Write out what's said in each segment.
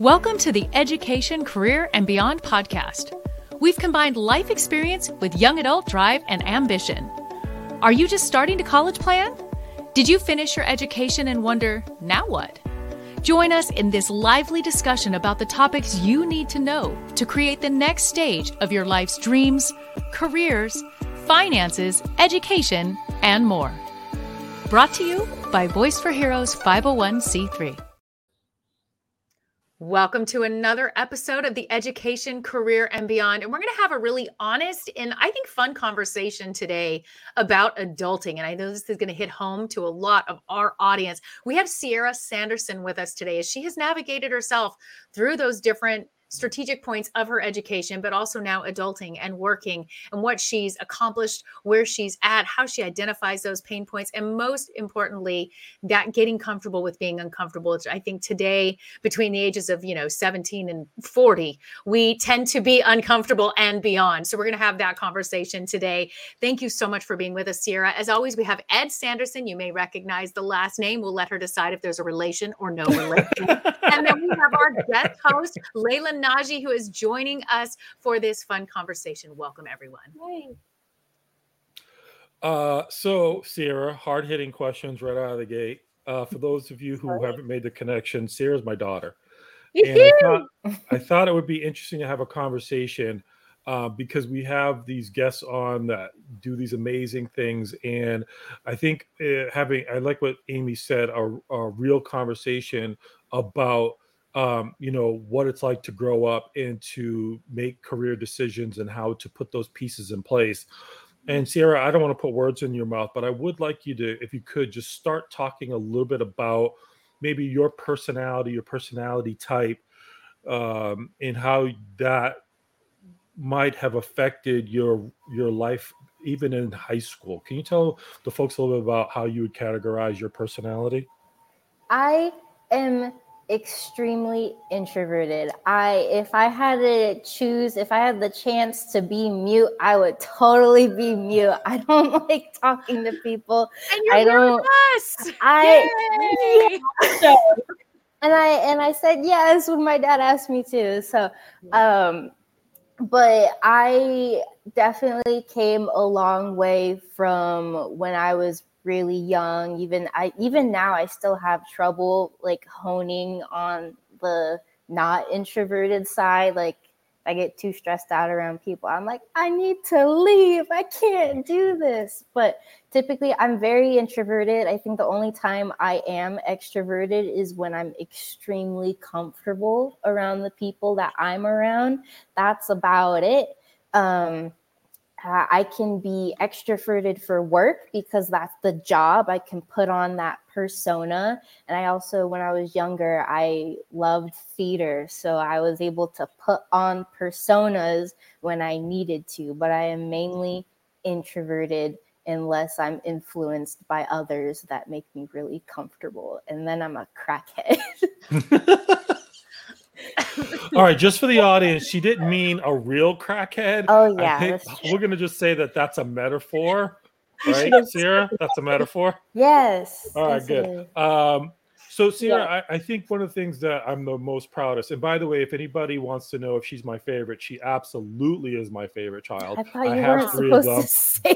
Welcome to the Education, Career, and Beyond podcast. We've combined life experience with young adult drive and ambition. Are you just starting to college plan? Did you finish your education and wonder, now what? Join us in this lively discussion about the topics you need to know to create the next stage of your life's dreams, careers, finances, education, and more. Brought to you by Voice for Heroes 501c3. Welcome to another episode of the Education, Career, and Beyond. And we're going to have a really honest and I think fun conversation today about adulting. And I know this is going to hit home to a lot of our audience. We have Sierra Sanderson with us today as she has navigated herself through those different strategic points of her education, but also now adulting and working and what she's accomplished, where she's at, how she identifies those pain points, and most importantly, that getting comfortable with being uncomfortable. Which I think today, between the ages of you know 17 and 40, we tend to be uncomfortable and beyond. So we're going to have that conversation today. Thank you so much for being with us, Sierra. As always, we have Ed Sanderson. You may recognize the last name. We'll let her decide if there's a relation or no relation. and then we have our guest host, Layla Naji, who is joining us for this fun conversation. Welcome, everyone. Hey. Uh, so, Sierra, hard hitting questions right out of the gate. Uh, for those of you who haven't made the connection, Sierra's my daughter. And I thought, I thought, it would be interesting to have a conversation uh, because we have these guests on that do these amazing things. And I think uh, having, I like what Amy said, a, a real conversation about um, you know what it's like to grow up and to make career decisions and how to put those pieces in place. And sierra i don't want to put words in your mouth but i would like you to if you could just start talking a little bit about maybe your personality your personality type um, and how that might have affected your your life even in high school. Can you tell the folks a little bit about how you would categorize your personality? I am extremely introverted. I if I had to choose, if I had the chance to be mute, I would totally be mute. I don't like talking to people. And you're I don't us. I yeah. and I and I said yes when my dad asked me to. So um but I definitely came a long way from when I was really young even i even now i still have trouble like honing on the not introverted side like I get too stressed out around people. I'm like, I need to leave. I can't do this. But typically, I'm very introverted. I think the only time I am extroverted is when I'm extremely comfortable around the people that I'm around. That's about it. Um, uh, I can be extroverted for work because that's the job. I can put on that persona. And I also, when I was younger, I loved theater. So I was able to put on personas when I needed to. But I am mainly introverted unless I'm influenced by others that make me really comfortable. And then I'm a crackhead. All right, just for the audience, she didn't mean a real crackhead. Oh yeah, we're gonna just say that that's a metaphor, right, Sierra? That's a metaphor. Yes. All right, good. Um, so Sierra, yeah. I, I, think one of the things that I'm the most proudest, and by the way, if anybody wants to know if she's my favorite, she absolutely is my favorite child. I thought you I have three of them.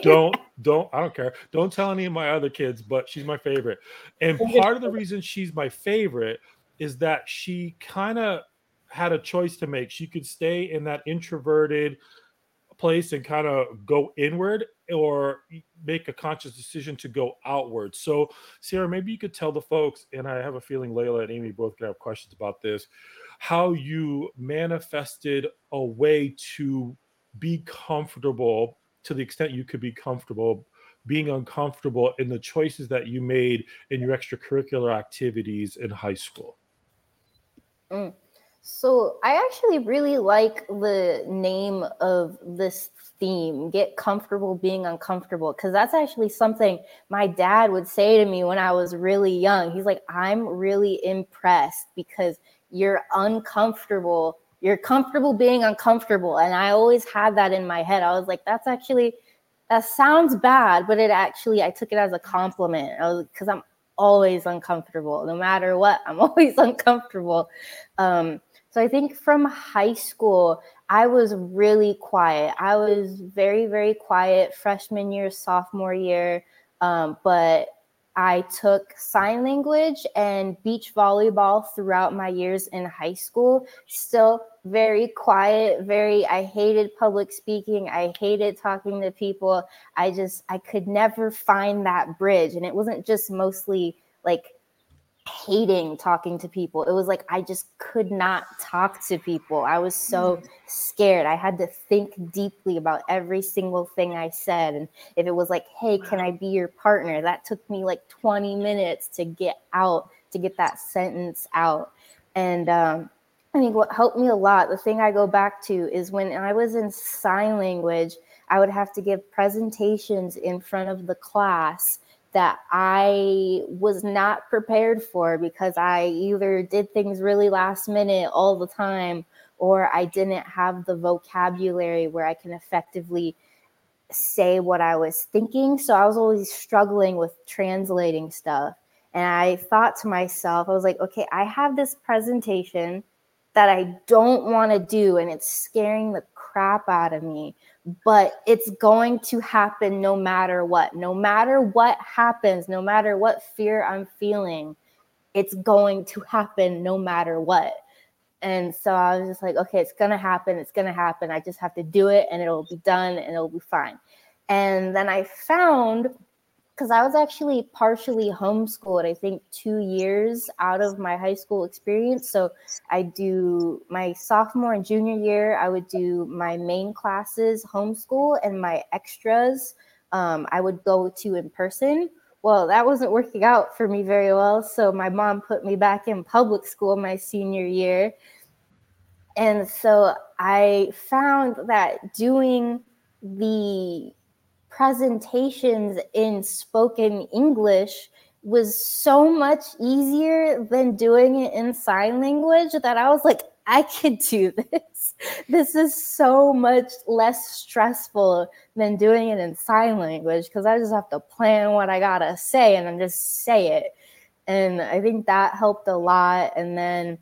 Don't don't I don't care. Don't tell any of my other kids, but she's my favorite. And part of the reason she's my favorite is that she kind of had a choice to make. She could stay in that introverted place and kind of go inward or make a conscious decision to go outward. So, Sierra, maybe you could tell the folks, and I have a feeling Layla and Amy both gonna have questions about this, how you manifested a way to be comfortable to the extent you could be comfortable being uncomfortable in the choices that you made in your extracurricular activities in high school. Mm. So I actually really like the name of this theme, get comfortable being uncomfortable, because that's actually something my dad would say to me when I was really young. He's like, I'm really impressed because you're uncomfortable. You're comfortable being uncomfortable. And I always had that in my head. I was like, that's actually, that sounds bad, but it actually, I took it as a compliment. I was because I'm always uncomfortable. No matter what, I'm always uncomfortable. Um, so I think from high school, I was really quiet. I was very, very quiet freshman year, sophomore year. Um, but I took sign language and beach volleyball throughout my years in high school. Still very quiet, very, I hated public speaking. I hated talking to people. I just, I could never find that bridge. And it wasn't just mostly like hating talking to people. It was like I just could not talk to people. I was so mm. scared. I had to think deeply about every single thing I said. And if it was like, hey, can I be your partner? That took me like 20 minutes to get out, to get that sentence out. And um, I think what helped me a lot, the thing I go back to is when I was in sign language, I would have to give presentations in front of the class that I was not prepared for because I either did things really last minute all the time or I didn't have the vocabulary where I can effectively say what I was thinking. So I was always struggling with translating stuff. And I thought to myself, I was like, okay, I have this presentation that I don't want to do and it's scaring the crap out of me but it's going to happen no matter what. No matter what happens, no matter what fear I'm feeling, it's going to happen no matter what. And so I was just like, okay, it's going to happen. It's going to happen. I just have to do it and it'll be done and it'll be fine. And then I found because I was actually partially homeschooled, I think two years out of my high school experience. So I do my sophomore and junior year, I would do my main classes homeschool and my extras um, I would go to in person. Well, that wasn't working out for me very well. So my mom put me back in public school my senior year. And so I found that doing the presentations in spoken English was so much easier than doing it in sign language that I was like, I could do this. This is so much less stressful than doing it in sign language because I just have to plan what I gotta say and then just say it. And I think that helped a lot. And then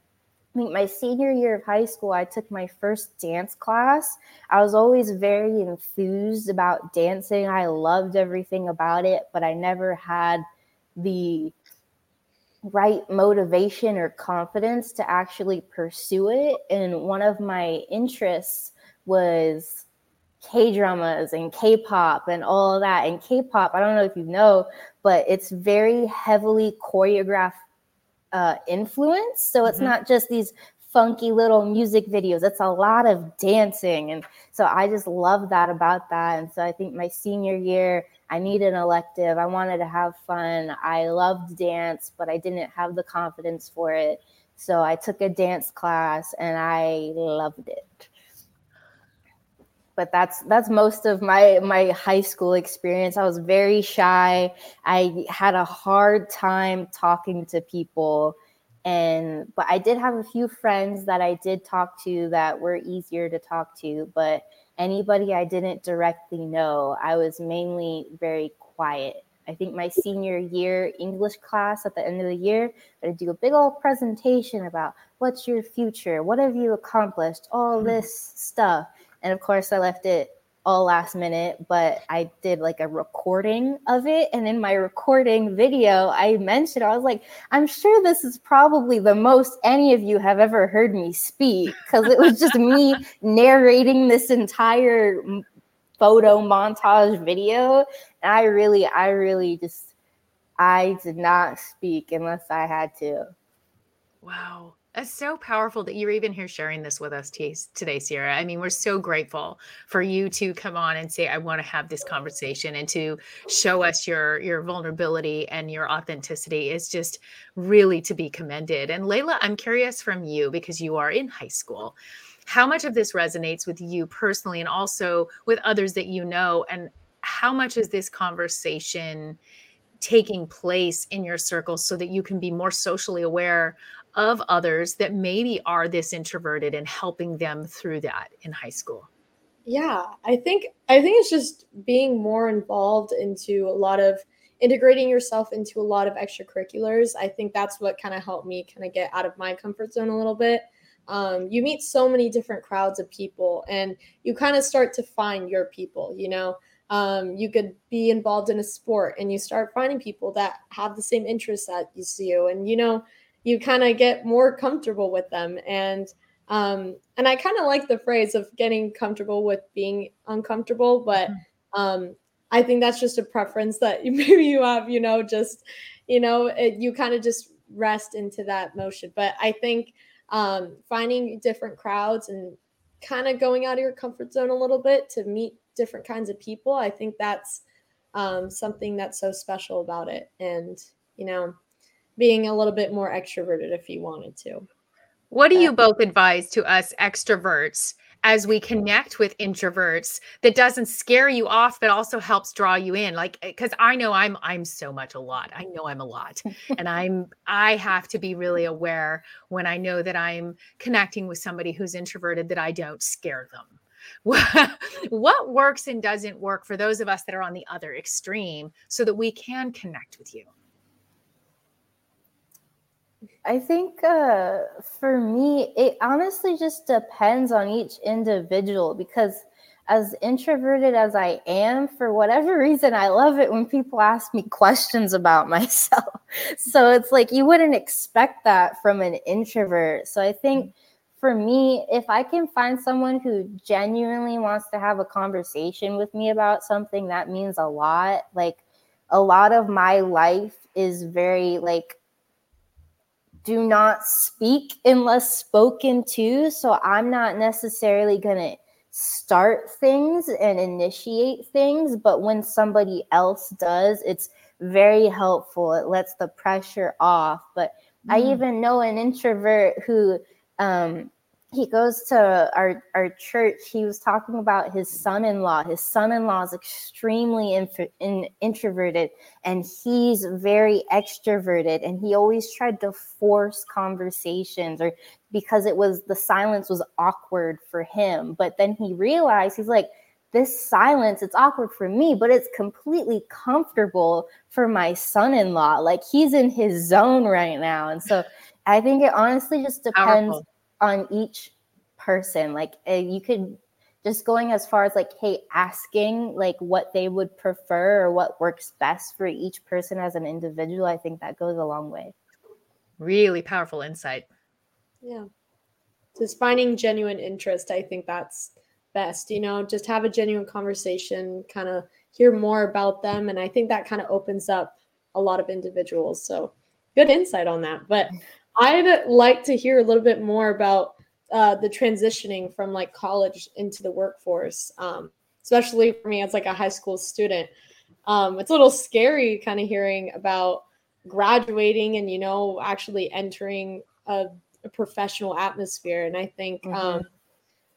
I think my senior year of high school, I took my first dance class. I was always very enthused about dancing. I loved everything about it, but I never had the right motivation or confidence to actually pursue it. And one of my interests was K dramas and K pop and all that. And K pop, I don't know if you know, but it's very heavily choreographed uh, influence. So it's mm-hmm. not just these funky little music videos. It's a lot of dancing. And so I just love that about that. And so I think my senior year, I needed an elective. I wanted to have fun. I loved dance, but I didn't have the confidence for it. So I took a dance class and I loved it. But that's that's most of my my high school experience. I was very shy. I had a hard time talking to people and but I did have a few friends that I did talk to that were easier to talk to, but anybody I didn't directly know, I was mainly very quiet. I think my senior year English class at the end of the year, I had to do a big old presentation about what's your future, what have you accomplished, all hmm. this stuff. And of course, I left it all last minute, but I did like a recording of it. And in my recording video, I mentioned, I was like, I'm sure this is probably the most any of you have ever heard me speak because it was just me narrating this entire photo montage video. And I really, I really just, I did not speak unless I had to. Wow. It's so powerful that you're even here sharing this with us today, Sierra. I mean, we're so grateful for you to come on and say, "I want to have this conversation," and to show us your your vulnerability and your authenticity is just really to be commended. And Layla, I'm curious from you because you are in high school, how much of this resonates with you personally, and also with others that you know, and how much is this conversation taking place in your circle so that you can be more socially aware of others that maybe are this introverted and helping them through that in high school? Yeah, I think I think it's just being more involved into a lot of integrating yourself into a lot of extracurriculars. I think that's what kind of helped me kind of get out of my comfort zone a little bit. Um, you meet so many different crowds of people and you kind of start to find your people, you know. Um, you could be involved in a sport and you start finding people that have the same interests that you see you and you know you kind of get more comfortable with them. And um, and i kind of like the phrase of getting comfortable with being uncomfortable but mm-hmm. um, i think that's just a preference that maybe you have you know just you know it, you kind of just rest into that motion. But i think um, finding different crowds and kind of going out of your comfort zone a little bit to meet different kinds of people i think that's um, something that's so special about it. And you know being a little bit more extroverted if you wanted to. What do uh, you both advise to us extroverts as we connect with introverts that doesn't scare you off but also helps draw you in like eh, cuz I know I'm I'm so much a lot. I know I'm a lot and I'm I have to be really aware when I know that I'm connecting with somebody who's introverted that I don't scare them. what works and doesn't work for those of us that are on the other extreme so that we can connect with you? I think uh, for me, it honestly just depends on each individual because, as introverted as I am, for whatever reason, I love it when people ask me questions about myself. so it's like you wouldn't expect that from an introvert. So I think for me, if I can find someone who genuinely wants to have a conversation with me about something, that means a lot. Like a lot of my life is very like do not speak unless spoken to. So I'm not necessarily going to start things and initiate things, but when somebody else does, it's very helpful. It lets the pressure off. But mm. I even know an introvert who um, he goes to our, our church he was talking about his son-in-law. His son-in-law is extremely in, introverted and he's very extroverted and he always tried to force conversations or because it was the silence was awkward for him. But then he realized he's like this silence it's awkward for me but it's completely comfortable for my son-in-law. Like he's in his zone right now and so i think it honestly just depends Powerful on each person. Like uh, you could just going as far as like, hey, asking like what they would prefer or what works best for each person as an individual. I think that goes a long way. Really powerful insight. Yeah. Just finding genuine interest. I think that's best. You know, just have a genuine conversation, kind of hear more about them. And I think that kind of opens up a lot of individuals. So good insight on that. But I'd like to hear a little bit more about uh, the transitioning from like college into the workforce, um, especially for me as like a high school student. Um, it's a little scary kind of hearing about graduating and you know actually entering a, a professional atmosphere. And I think, mm-hmm. um,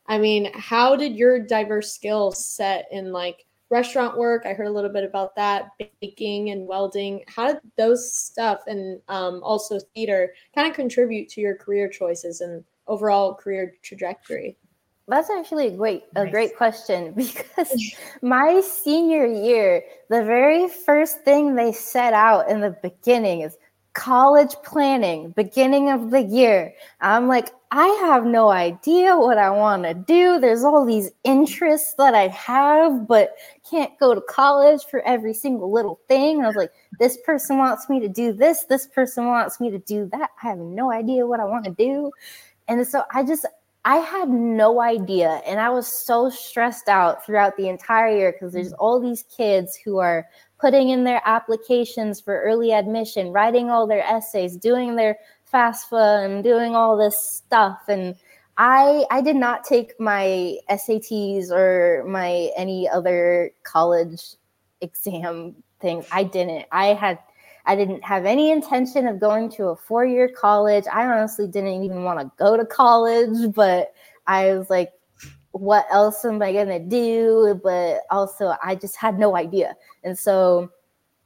I mean, how did your diverse skills set in like restaurant work. I heard a little bit about that, baking and welding. How did those stuff and um, also theater kind of contribute to your career choices and overall career trajectory? That's actually a great a nice. great question because my senior year, the very first thing they set out in the beginning is college planning, beginning of the year. I'm like, I have no idea what I want to do. There's all these interests that I have, but can't go to college for every single little thing. I was like, this person wants me to do this, this person wants me to do that. I have no idea what I want to do. And so I just, I had no idea. And I was so stressed out throughout the entire year because there's mm. all these kids who are putting in their applications for early admission, writing all their essays, doing their FAFSA and doing all this stuff. And I I did not take my SATs or my any other college exam thing. I didn't. I had I didn't have any intention of going to a four-year college. I honestly didn't even want to go to college, but I was like, what else am I gonna do? But also I just had no idea. And so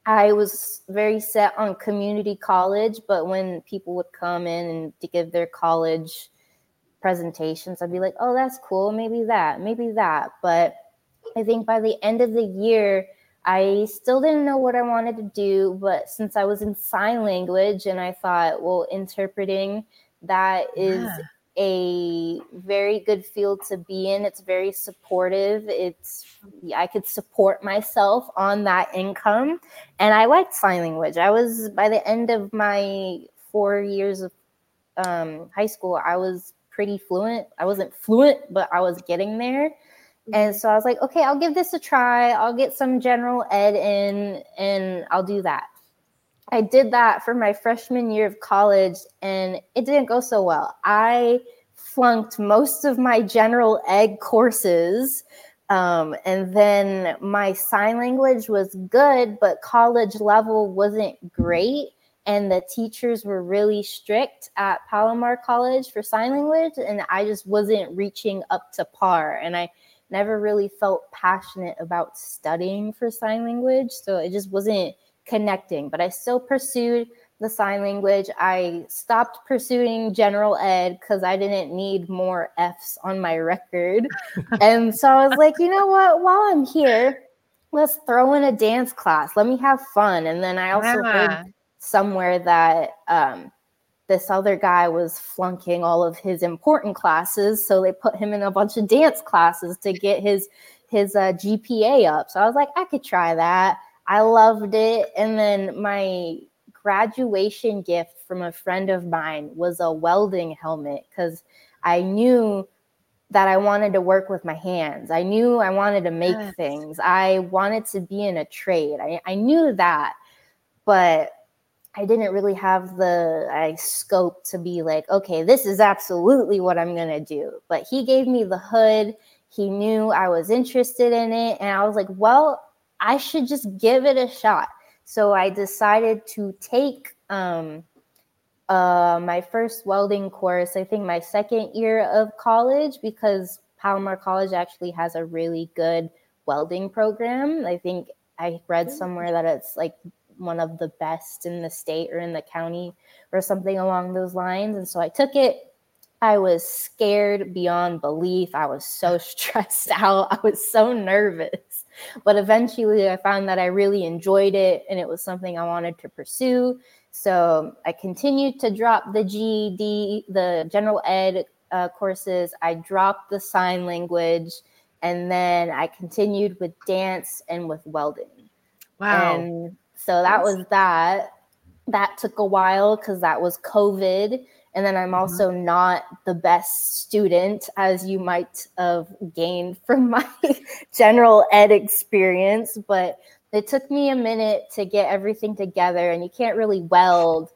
I was very set on community college, but when people would come in and to give their college presentations, I'd be like, oh, that's cool. Maybe that, maybe that. But I think by the end of the year, I still didn't know what I wanted to do, but since I was in sign language and I thought, well, interpreting that is yeah. a very good field to be in. It's very supportive. It's I could support myself on that income, and I liked sign language. I was by the end of my four years of um, high school, I was pretty fluent. I wasn't fluent, but I was getting there. And so I was like, okay, I'll give this a try. I'll get some general ed in and I'll do that. I did that for my freshman year of college and it didn't go so well. I flunked most of my general ed courses. Um, and then my sign language was good, but college level wasn't great. And the teachers were really strict at Palomar College for sign language. And I just wasn't reaching up to par. And I never really felt passionate about studying for sign language. So it just wasn't connecting, but I still pursued the sign language. I stopped pursuing general ed because I didn't need more F's on my record. and so I was like, you know what? While I'm here, let's throw in a dance class. Let me have fun. And then I also yeah. heard somewhere that um, this other guy was flunking all of his important classes so they put him in a bunch of dance classes to get his his uh, gpa up. So i was like i could try that. I loved it. And then my graduation gift from a friend of mine was a welding helmet because i knew that i wanted to work with my hands. I knew i wanted to make yes. things. I wanted to be in a trade. I, I knew that. But I didn't really have the I scope to be like, okay, this is absolutely what I'm gonna do. But he gave me the hood. He knew I was interested in it, and I was like, well, I should just give it a shot. So I decided to take um, uh, my first welding course. I think my second year of college because Palomar College actually has a really good welding program. I think I read somewhere that it's like one of the best in the state or in the county or something along those lines. And so I took it. I was scared beyond belief. I was so stressed out. I was so nervous. But eventually I found that I really enjoyed it and it was something I wanted to pursue. So I continued to drop the GED, the general ed uh, courses. I dropped the sign language and then I continued with dance and with welding. Wow. And so that was that. That took a while because that was COVID. And then I'm mm-hmm. also mm-hmm. not the best student, as you might have gained from my general ed experience. But it took me a minute to get everything together, and you can't really weld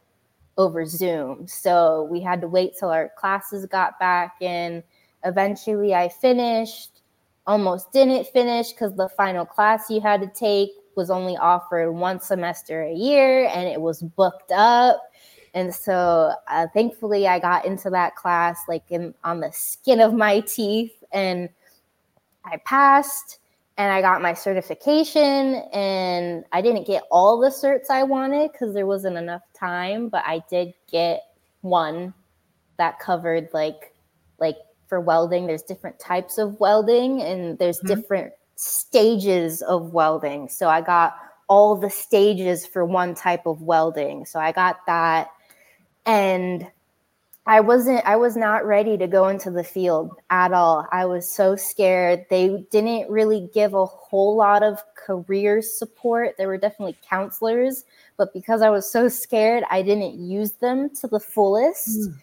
over Zoom. So we had to wait till our classes got back. And eventually I finished, almost didn't finish because the final class you had to take was only offered one semester a year and it was booked up. And so uh, thankfully I got into that class like in on the skin of my teeth and I passed and I got my certification and I didn't get all the certs I wanted cuz there wasn't enough time, but I did get one that covered like like for welding there's different types of welding and there's mm-hmm. different stages of welding. So I got all the stages for one type of welding. So I got that. And I wasn't, I was not ready to go into the field at all. I was so scared. They didn't really give a whole lot of career support. There were definitely counselors, but because I was so scared, I didn't use them to the fullest. Mm.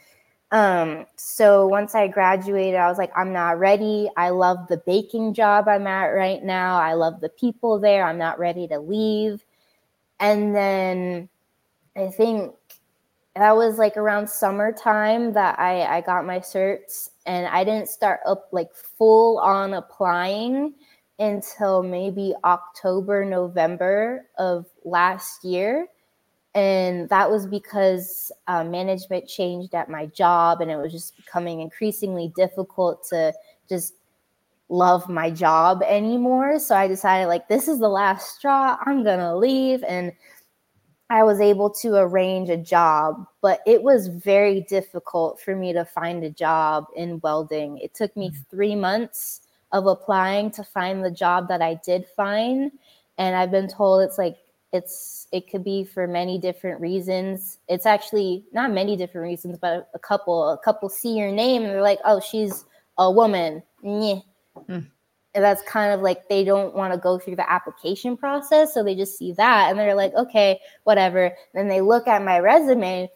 Um, so once I graduated, I was like, I'm not ready. I love the baking job I'm at right now. I love the people there. I'm not ready to leave. And then I think that was like around summertime that I, I got my certs and I didn't start up like full on applying until maybe October, November of last year and that was because uh, management changed at my job and it was just becoming increasingly difficult to just love my job anymore. So i decided like this is the last straw i'm gonna leave. And i was able to arrange a job but it was very difficult for me to find a job in welding. It took me mm. three months of applying to find the job that i did find and I've been told it's like it's it could be for many different reasons. It's actually not many different reasons, but a couple. A couple see your name and they're like, "Oh, she's a woman." Mm. And that's kind of like they don't want to go through the application process, so they just see that and they're like, "Okay, whatever." Then they look at my resume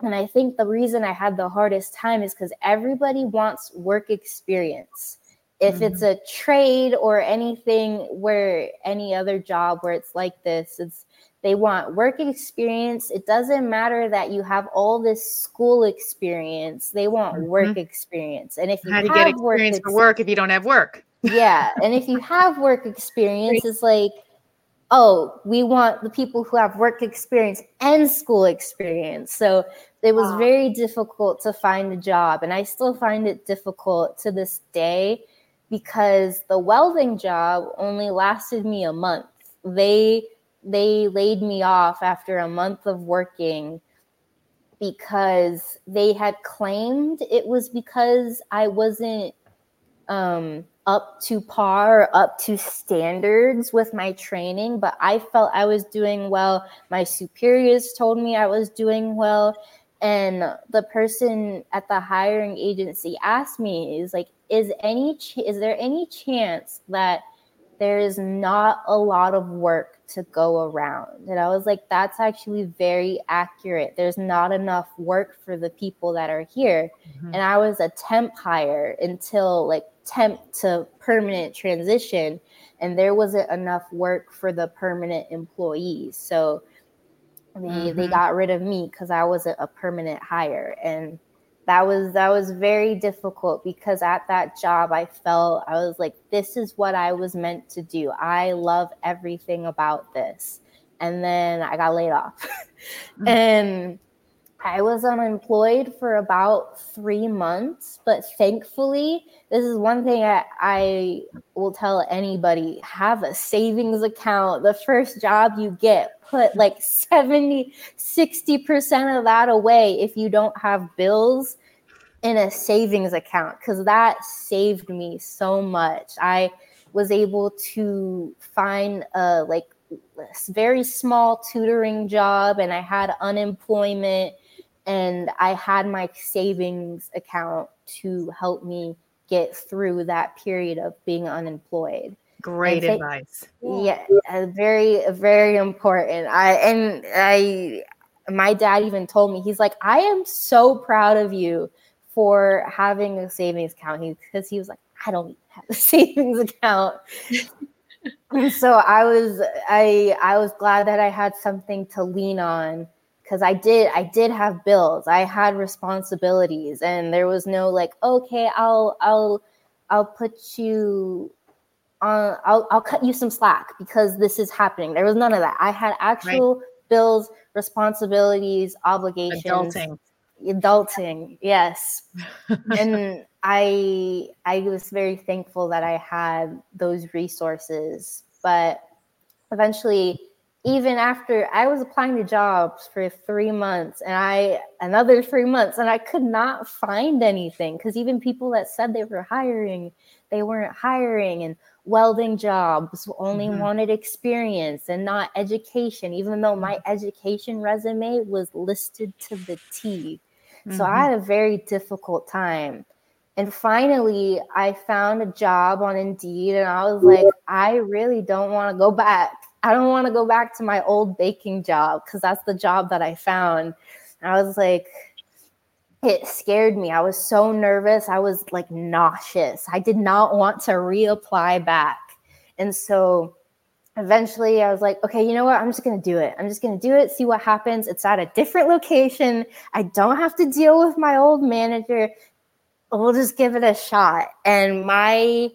and I think the reason I had the hardest time is because everybody wants work experience. If mm-hmm. it's a trade or anything where any other job where it's like this, it's they want work experience. It doesn't matter that you have all this school experience. They want mm-hmm. work experience. And if you how to get experience work for work if you don't have work. Yeah. and if you have work experience, it's like oh, we want the people who have work experience and school experience. So it was wow. very difficult to find a job. And I still find it difficult to this day because the welding job only lasted me a month. They they laid me off after a month of working because they had claimed it was because I wasn't um up to par, up to standards with my training, but I felt I was doing well. My superiors told me I was doing well. And the person at the hiring agency asked me, is like, is any ch- is there any chance that there is not a lot of work to go around? And I was like, that's actually very accurate. There's not enough work for the people that are here. Mm-hmm. And I was a temp hire until like temp to permanent transition and there wasn't enough work for the permanent employees so they, mm-hmm. they got rid of me because i wasn't a permanent hire and that was that was very difficult because at that job i felt i was like this is what i was meant to do. I love everything about this. And then i got laid off. Mm-hmm. and I was unemployed for about three months, but thankfully, this is one thing I, I, will tell anybody have a savings account. The first job you get, put like 70, 60% of that away if you don't have bills in a savings account, because that saved me so much. I was able to find a like very small tutoring job and I had unemployment and I had my savings account to help me get through that period of being unemployed. Great advice. Yeah, very very important. I and I my dad even told me he's like I am so proud of you for having a savings account because he, he was like I don't have a savings account. and so I was I I was glad that I had something to lean on because I did I did have bills. I had responsibilities and there was no like, okay, I'll I'll I'll put you on I'll I'll cut you some slack because this is happening. There was none of that. I had actual right. bills, responsibilities, obligations. Adulting. Adulting, yes. and I I was very thankful that I had those resources. But eventually even after I was applying to jobs for three months and I another three months and I could not find anything because even people that said they were hiring, they weren't hiring and welding jobs only mm-hmm. wanted experience and not education, even though my education resume was listed to the T. Mm-hmm. So I mm-hmm. had a very difficult time. And finally, I found a job on Indeed, and I was like, I really don't want to go back I don't want to go back to my old baking job because that's the job that I found. And I was like, it scared me. I was so nervous. I was like nauseous. I did not want to reapply back. And so eventually I was like, okay, you know what? I'm just going to do it. I'm just going to do it, see what happens. It's at a different location. I don't have to deal with my old manager. We'll just give it a shot. And my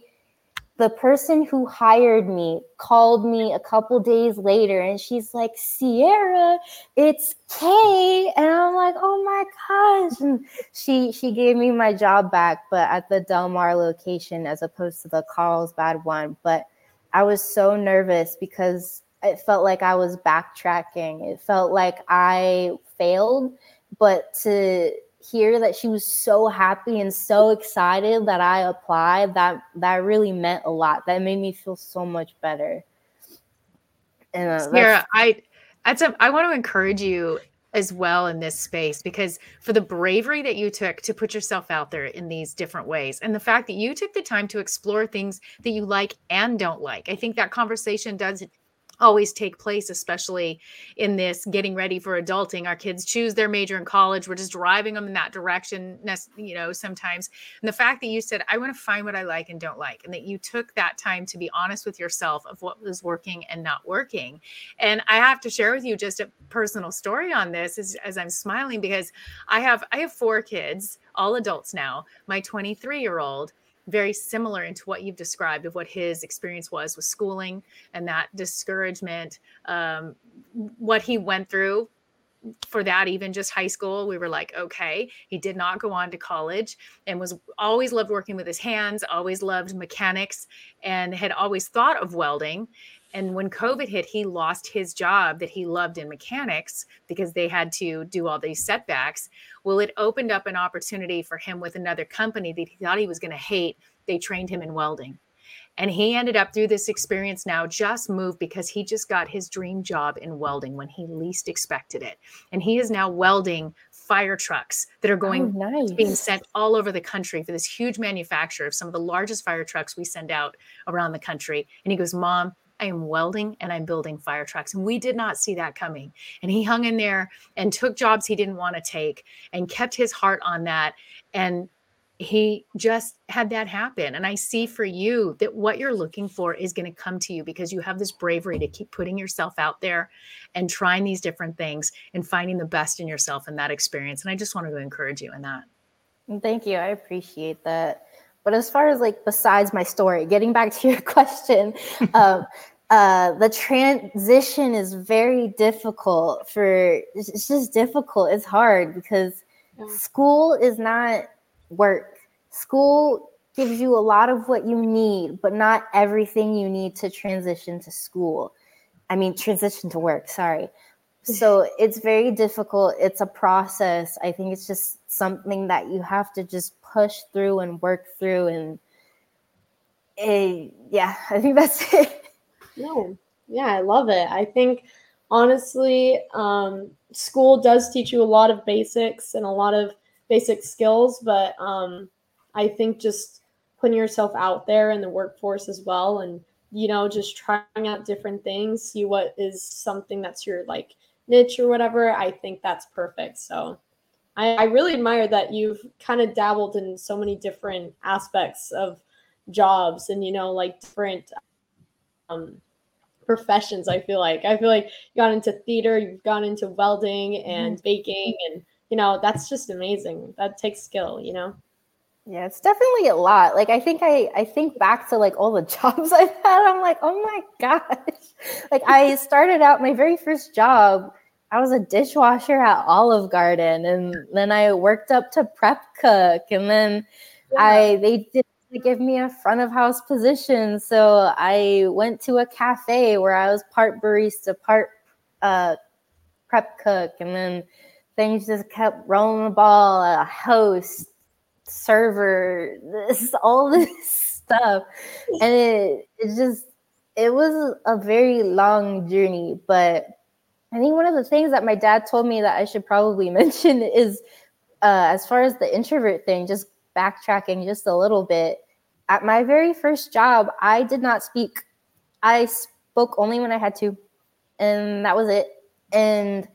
the person who hired me called me a couple days later and she's like, Sierra, it's Kay. And I'm like, oh my gosh. And she she gave me my job back, but at the Del Mar location as opposed to the Carlsbad one. But I was so nervous because it felt like I was backtracking. It felt like I failed. But to hear that she was so happy and so excited that I applied, that that really meant a lot. That made me feel so much better. And uh, Sierra, I that's a, I want to encourage you as well in this space because for the bravery that you took to put yourself out there in these different ways and the fact that you took the time to explore things that you like and don't like i think that conversation does always take place, especially in this getting ready for adulting. Our kids choose their major in college. We're just driving them in that direction, you know, sometimes. And the fact that you said, I want to find what I like and don't like, and that you took that time to be honest with yourself of what was working and not working. And I have to share with you just a personal story on this as, as I'm smiling because I have I have four kids, all adults now. My 23 year old very similar into what you've described of what his experience was with schooling and that discouragement um, what he went through for that even just high school. We were like okay he did not go on to college and was always loved working with his hands always loved mechanics and had always thought of welding and when COVID hit, he lost his job that he loved in mechanics because they had to do all these setbacks. Well, it opened up an opportunity for him with another company that he thought he was going to hate. They trained him in welding. And he ended up through this experience now just moved because he just got his dream job in welding when he least expected it. And he is now welding fire trucks that are going oh, nice. being sent all over the country for this huge manufacturer of some of the largest fire trucks we send out around the country. And he goes, Mom, I am welding and I'm building fire trucks. And we did not see that coming. And he hung in there and took jobs he didn't want to take and kept his heart on that. And he just had that happen. And I see for you that what you're looking for is going to come to you because you have this bravery to keep putting yourself out there and trying these different things and finding the best in yourself in that experience. And I just wanted to encourage you in that. Thank you. I appreciate that. But as far as like besides my story, getting back to your question, um, uh, the transition is very difficult for it's just difficult. It's hard because yeah. school is not work. School gives you a lot of what you need, but not everything you need to transition to school. I mean, transition to work, sorry. So it's very difficult. It's a process. I think it's just something that you have to just push through and work through. And it, yeah, I think that's it. No, yeah, I love it. I think honestly, um, school does teach you a lot of basics and a lot of basic skills, but um, I think just putting yourself out there in the workforce as well and you know just trying out different things see what is something that's your like niche or whatever i think that's perfect so I, I really admire that you've kind of dabbled in so many different aspects of jobs and you know like different um, professions i feel like. I feel like you got into theater you've gone into welding and mm-hmm. baking and you know that's just amazing. That takes skill you know? Yeah it's definitely a lot. Like i think i i think back to like all the jobs i've had i'm like oh my gosh. Like i started out my very first job I was a dishwasher at Olive Garden, and then I worked up to prep cook, and then yeah. I they did give me a front of house position, so I went to a cafe where I was part barista, part uh, prep cook, and then things just kept rolling the ball. A host, server, this all this stuff, and it it just it was a very long journey, but I think one of the things that my dad told me that I should probably mention is uh, as far as the introvert thing, just backtracking just a little bit. At my very first job, I did not speak. I spoke only when I had to, and that was it. And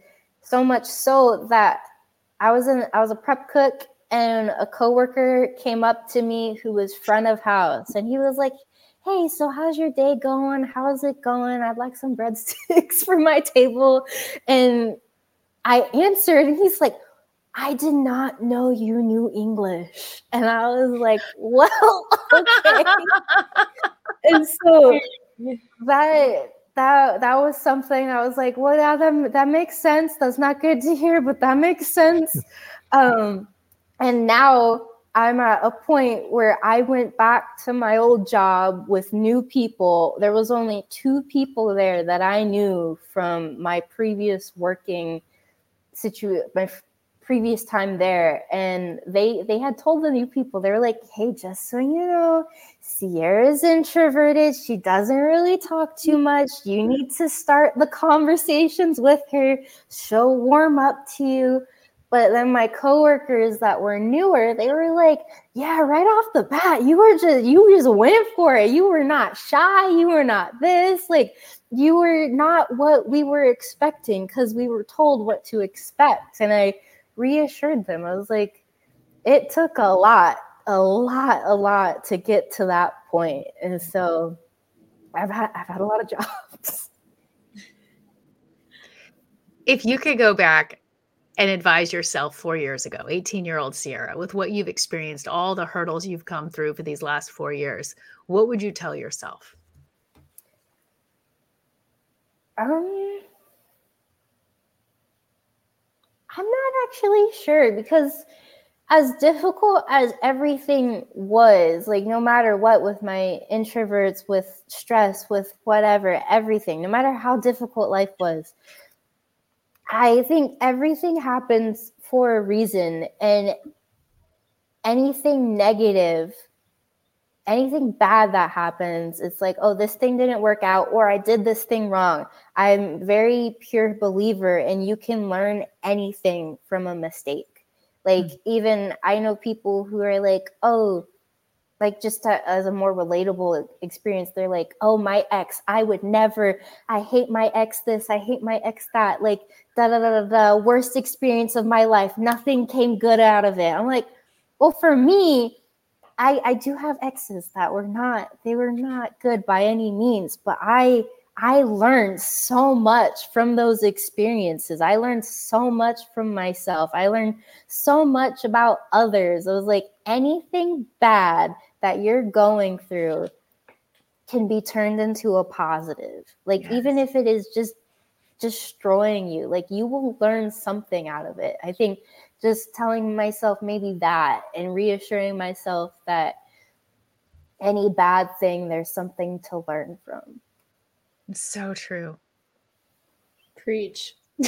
so much so that I was in I was a prep cook and a coworker came up to me who was front of house and he was like, hey, so how's your day going? How's it going? I'd like some breadsticks for my table. And I answered, and he's like, I did not know you knew English. And I was like, well, okay. and so that that that was something I was like, well, yeah, that, that makes sense. That's not good to hear, but that makes sense. Um, and now I'm at a point where I went back to my old job with new people. There was only two people there that I knew from my previous working situation, my previous time there and they they had told the new people they were like hey just so you know sierra's introverted she doesn't really talk too much you need to start the conversations with her she'll warm up to you. But then my coworkers that were newer they were like yeah right off the bat you were just you just went for it you were not shy you were not this like you were not what we were expecting because we were told what to expect. And i reassured them. I was like, it took a lot, a lot, a lot to get to that point. And so I've had I've had a lot of jobs. If you could go back and advise yourself four years ago, 18 year old Sierra, with what you've experienced, all the hurdles you've come through for these last four years, what would you tell yourself? Um, I'm not actually sure because as difficult as everything was, like no matter what, with my introverts, with stress, with whatever, everything, no matter how difficult life was, I think everything happens for a reason. And anything negative anything bad that happens, it's like, oh, this thing didn't work out, or I did this thing wrong. I'm very pure believer, and you can learn anything from a mistake. Like, mm-hmm. even I know people who are like, oh, like just to, as a more relatable experience, they're like, oh, my ex, I would never, I hate my ex this, I hate my ex that, like, da da da da da, worst experience of my life. Nothing came good out of it. I'm like, well, for me, I, I do have exes that were not they were not good by any means but i i learned so much from those experiences. I learned so much from myself. I learned so much about others. It was like anything bad that you're going through can be turned into a positive. Like yes. even if it is just destroying you like you will learn something out of it. I think just telling myself maybe that and reassuring myself that any bad thing there's something to learn from it's so true preach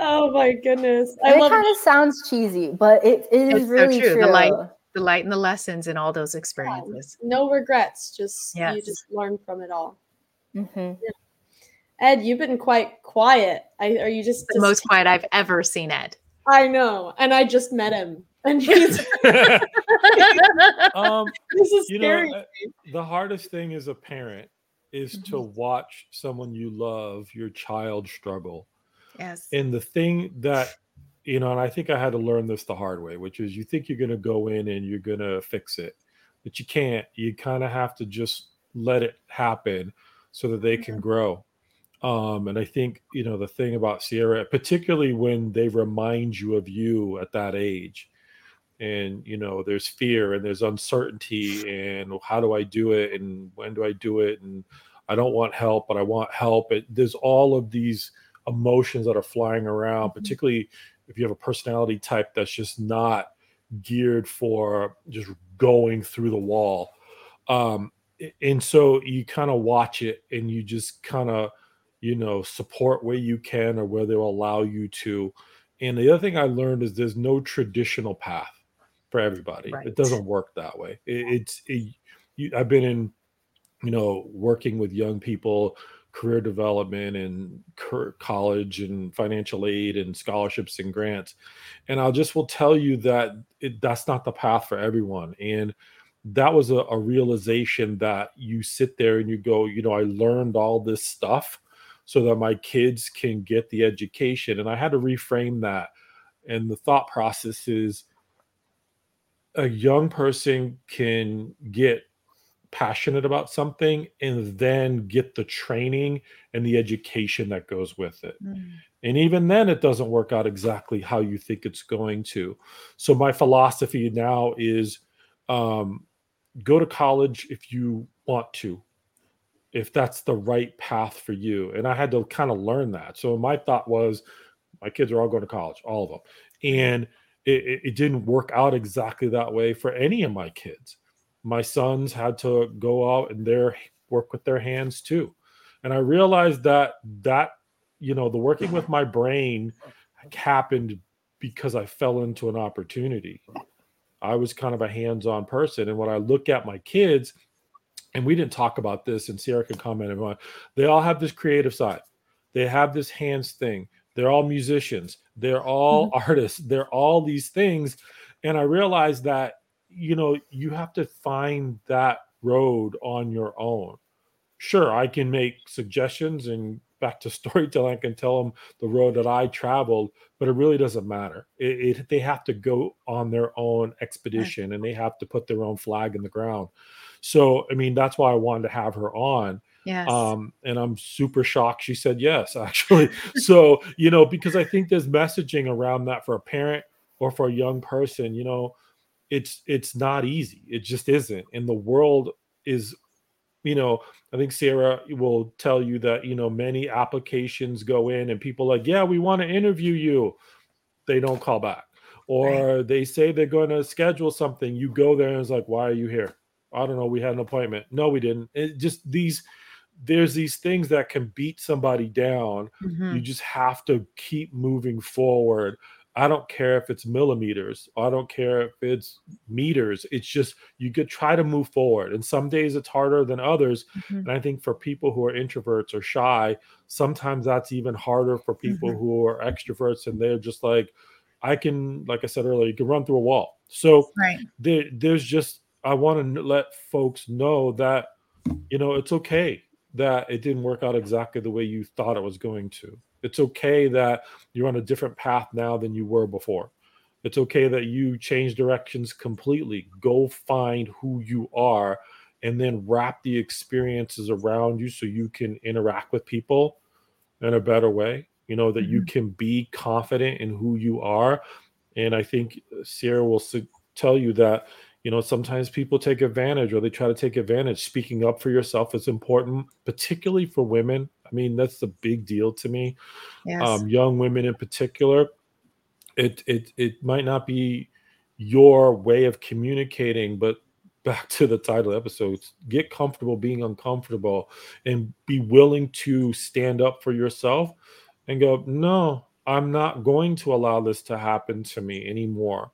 oh my goodness I it kind of sounds cheesy but it, it is really so true. true. the light the light and the lessons in all those experiences yeah, no regrets just yes. you just learn from it all mm-hmm. yeah. Ed, you've been quite quiet. I, are you just the most quiet I've ever seen Ed? I know, and I just met him, and he's. um, this is scary. Know, uh, the hardest thing as a parent is mm-hmm. to watch someone you love, your child, struggle. Yes. And the thing that you know, and I think I had to learn this the hard way, which is you think you're going to go in and you're going to fix it, but you can't. You kind of have to just let it happen so that they can mm-hmm. grow um, and I think, you know, the thing about Sierra, particularly when they remind you of you at that age, and, you know, there's fear and there's uncertainty, and how do I do it? And when do I do it? And I don't want help, but I want help. It, there's all of these emotions that are flying around, mm-hmm. particularly if you have a personality type that's just not geared for just going through the wall. Um, and so you kind of watch it and you just kind of you know, support where you can or where they'll allow you to. And the other thing I learned is there's no traditional path for everybody. Right. It doesn't work that way. It, it's it, you, I've been in, you know, working with young people, career development and college and financial aid and scholarships and grants, and I'll just will tell you that it, that's not the path for everyone. And that was a, a realization that you sit there and you go, you know, I learned all this stuff so that my kids can get the education. And I had to reframe that. And the thought process is a young person can get passionate about something and then get the training and the education that goes with it. Mm. And even then, it doesn't work out exactly how you think it's going to. So, my philosophy now is um, go to college if you want to if that's the right path for you. And I had to kind of learn that. So my thought was, my kids are all going to college, all of them, and it, it didn't work out exactly that way for any of my kids. My sons had to go out and their work with their hands too, and I realized that that you know, the working with my brain happened because I fell into an opportunity. I was kind of a hands-on person, and when I look at my kids, and we didn't talk about this, and Sierra can comment on. They all have this creative side. They have this hands thing. They're all musicians. They're all mm-hmm. artists. They're all these things, and I realized that you know you have to find that road on your own. Sure, I can make suggestions and back to storytelling, I can tell them the road that I traveled, but it really doesn't matter. It, it, they have to go on their own expedition and they have to put their own flag in the ground. So, I mean, that's why I wanted to have her on. Yes. Um, and I'm super shocked she said yes, actually. so, you know, because I think there's messaging around that for a parent or for a young person, you know, it's it's not easy. It just isn't. And the world is you know, I think Sierra will tell you that, you know, many applications go in and people like, yeah, we want to interview you. They don't call back. Or right. they say they're going to schedule something. You go there and it's like, why are you here? I don't know. We had an appointment. No, we didn't. It just these, there's these things that can beat somebody down. Mm-hmm. You just have to keep moving forward I don't care if it's millimeters. I don't care if it's meters. It's just you could try to move forward. And some days it's harder than others. Mm-hmm. And I think for people who are introverts or shy, sometimes that's even harder for people mm-hmm. who are extroverts and they're just like, I can, like I said earlier, you can run through a wall. So right. there, there's just, I want to let folks know that, you know, it's okay that it didn't work out exactly the way you thought it was going to. It's okay that you're on a different path now than you were before. It's okay that you change directions completely. Go find who you are and then wrap the experiences around you so you can interact with people in a better way. You know, that mm-hmm. you can be confident in who you are. And I think Sierra will tell you that you know sometimes people take advantage or they try to take advantage. Speaking up for yourself is important particularly for women. I mean that's the big deal to me. Yes. um, young women in particular it it it might not be your way of communicating but back to the title episodes get comfortable being uncomfortable and be willing to stand up for yourself and go no i'm not going to allow this to happen to me anymore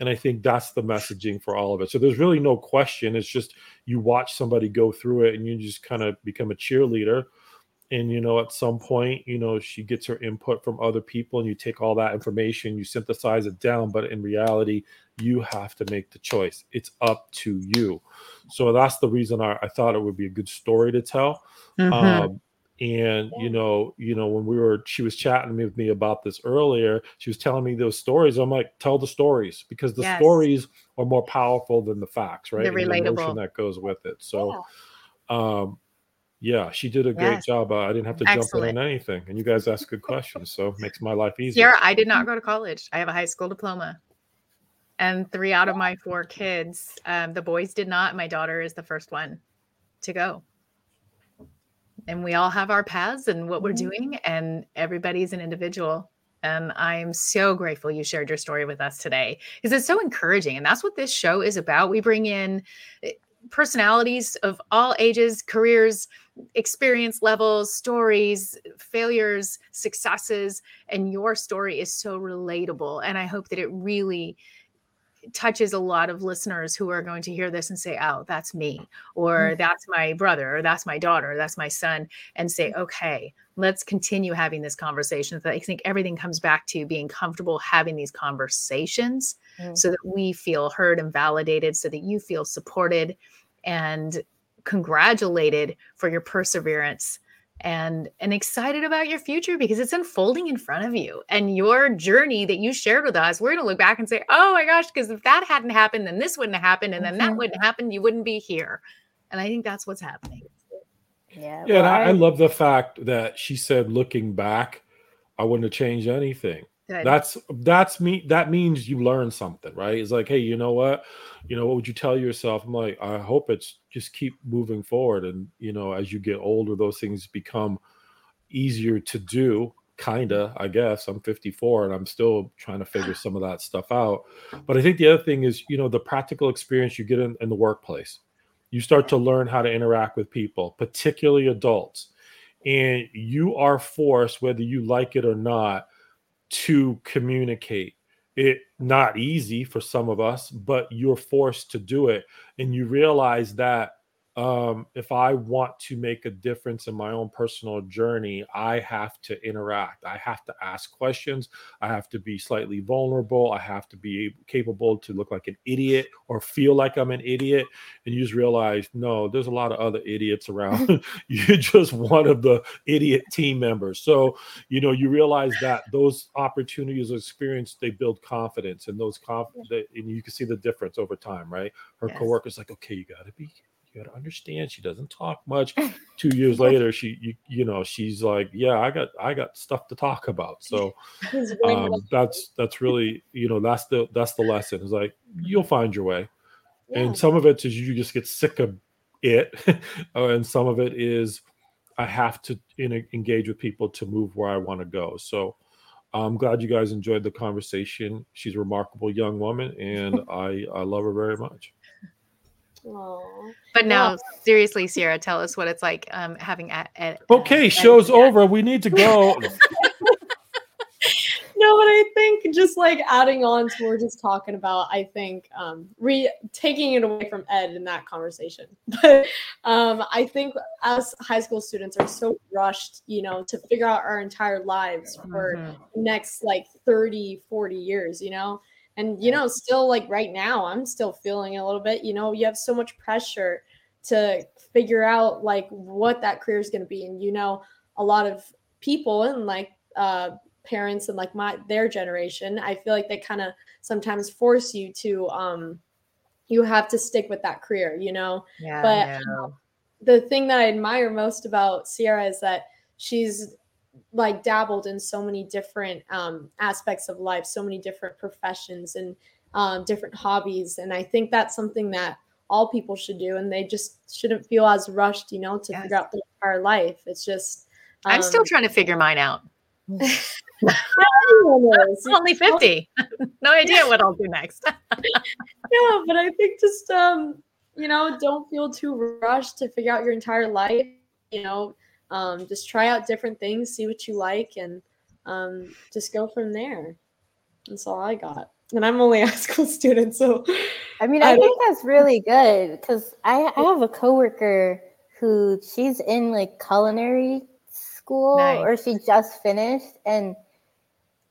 and I think that's the messaging for all of it. So there's really no question. It's just you watch somebody go through it and you just kind of become a cheerleader. And, you know, at some point, you know, she gets her input from other people and you take all that information, you synthesize it down. But in reality, you have to make the choice. It's up to you. So that's the reason I, I thought it would be a good story to tell. Mm-hmm. Um, and you know you know when we were she was chatting with me about this earlier she was telling me those stories. I'm like tell the stories because the yes. stories are more powerful than the facts right? The relatable. the that goes with it. So yeah. um yeah she did a great yes. job. Uh, i didn't have to Excellent. jump in on anything and you guys ask good questions so makes my life easier. Yeah i did not go to college. I have a high school diploma. And three out of my four kids um, the boys did not. My daughter is the first one to go and we all have our paths and what we're mm-hmm. doing and everybody's an individual and i am so grateful you shared your story with us today because it's so encouraging and that's what this show is about we bring in eh, personalities of all ages careers experience levels stories failures successes and your story is so relatable and i hope that it really touches a lot of listeners who are going to hear this and say, oh, that's me, or mm-hmm. that's my brother, or that's my daughter, or that's my son, and say, mm. okay, let's continue having this conversation. I think everything comes back to being comfortable having these conversations mm-hmm. so that we feel heard and validated, so that you feel supported and congratulated for your perseverance and and excited about your future because it's unfolding in front of you. And your journey that you shared with us we're going to look back and say oh my gosh because if that hadn't happened then this wouldn't have happened and then that mm-hmm. wouldn't happen you wouldn't be here. And i think that's what's happening. Yeah yeah well, I, I love the fact that she said looking back i wouldn't have changed anything Good. That's that's me. That means you learn something, right? It's like, hey, you know what? You know, what would you tell yourself? I'm like, I hope it's just keep moving forward, and you know, as you get older, those things become easier to do. Kinda, I guess. I'm 54 and I'm still trying to figure some of that stuff out. But I think the other thing is, you know, the practical experience you get in, in the workplace. You start to learn how to interact with people, particularly adults and you are forced, whether you like it or not, to communicate. It not easy for some of us, but you're forced to do it, and you realize that um, if I want to make a difference in my own personal journey, I have to interact. I have to ask questions. I have to be slightly vulnerable. I have to be capable to look like an idiot or feel like I'm an idiot. And you just realize, no, there's a lot of other idiots around. You're just one of the idiot team members. So, you know, you realize that those opportunities or experience, they build confidence and those confidence, and you can see the difference over time, right? Her yes. coworker's like, okay, you got to be you got to understand she doesn't talk much. Two years later she you, you know she's like yeah i got i got stuff to talk about. So um, that's that's really you know that's the that's the lesson. Is like you'll find your way. Yeah. and some of it is you just get sick of it uh, and some of it is i have to in, engage with people to move where i want to go. So i'm glad you guys enjoyed the conversation. She's a remarkable young woman and i i love her very much but now, seriously, Sierra, tell us what it's like um, having at. at okay, show's over. We need to go. no, but I think just like adding on to what we're just talking about, I think um, re taking it away from Ed in that conversation. But um, I think as high school students are so rushed, you know, to figure out our entire lives for mm-hmm. next like 30, 40 years, you know, and, you know, still like right now, I'm still feeling a little bit, you know, you have so much pressure to figure out like what that career is going to be. And, you know, a lot of people and like uh, parents and like my, their generation, I feel like they kind of sometimes force you to, um, you have to stick with that career, you know? Yeah. But the thing that I admire most about Sierra is that she's like dabbled in so many different um, aspects of life, so many different professions and um, different hobbies. And I think that's something that all people should do. And they just shouldn't feel as rushed, you know, to yes. figure out their entire life. It's just. Um, I'm still um, trying to figure mine out. I'm only 50. no idea what I'll do next. yeah, but I think just, um, you know, don't feel too rushed to figure out your entire life. You know, um, just try out different things, see what you like, and um, just go from there. That's all I got. And I'm only a high school student, so I mean, I, I think that's really good because I, I have a coworker who she's in like culinary school nice. or she just finished and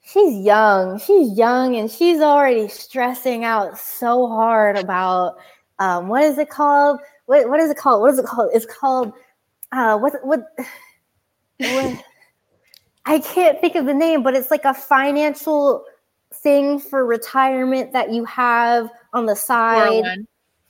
she's young she's young and she's already stressing out so hard about um, what is it called what, what is it called what is it called it's called uh, what what, what I can't think of the name, but it's like a financial thing for retirement that you have on the side.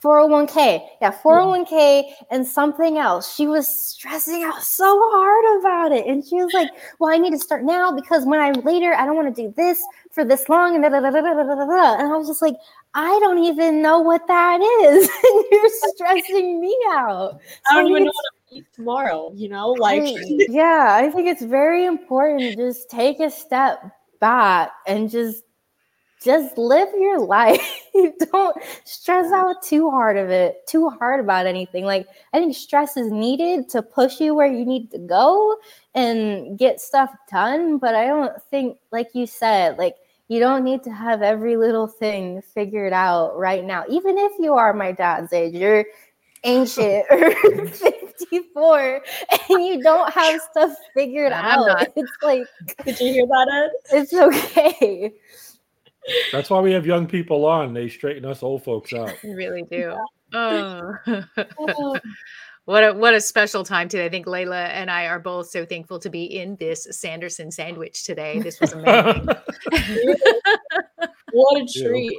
401k. Yeah, 401k and something else. She was stressing out so hard about it. And she was like, Well, I need to start now because when I'm later, I don't want to do this for this long. And, da, da, da, and I was just like, I don't even know what that is. and you're stressing me out. So I don't even know what tomorrow, you know? Like yeah, I think it's very important to just take a step back and just just live your life. don't stress out too hard of it, too hard about anything. Like I think stress is needed to push you where you need to go and get stuff done, but I don't think like you said, like you don't need to have every little thing figured out right now. Even if you are my dad's age, you're ancient or 54 and you don't have stuff figured out. It's like, did you hear that, Ed? It's okay. That's why we have young people on. They straighten us old folks out. They really do. Oh. oh. what a what a special time today. I think Layla and I are both so thankful to be in this Sanderson sandwich today. This was amazing. what a treat.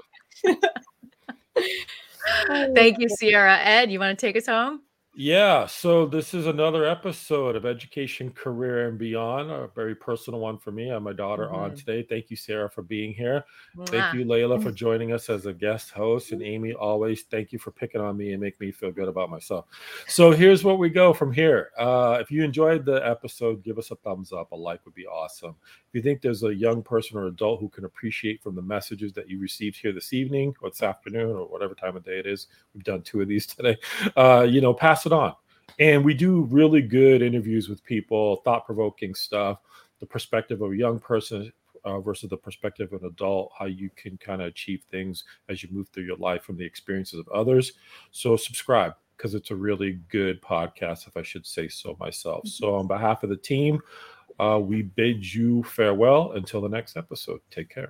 Thank you, Sierra. Ed, you want to take us home? Yeah, so this is another episode of Education, Career, and Beyond, a very personal one for me. I have my daughter mm-hmm. on today. Thank you, Sierra, for being here. Mwah. Thank you, Layla, for joining us as a guest host. And Amy, always thank you for picking on me and make me feel good about myself. So here's what we go from here. Uh, if you enjoyed the episode, give us a thumbs up. A like would be awesome. If you think there's a young person or adult who can appreciate from the messages that you received here this evening or this afternoon or whatever time of day it is, we've done two of these today, uh, you know, pass it on. And we do really good interviews with people, thought provoking stuff, the perspective of a young person uh, versus the perspective of an adult, how you can kind of achieve things as you move through your life from the experiences of others. So, subscribe because it's a really good podcast, if I should say so myself. Mm-hmm. So, on behalf of the team, uh, we bid you farewell until the next episode. Take care.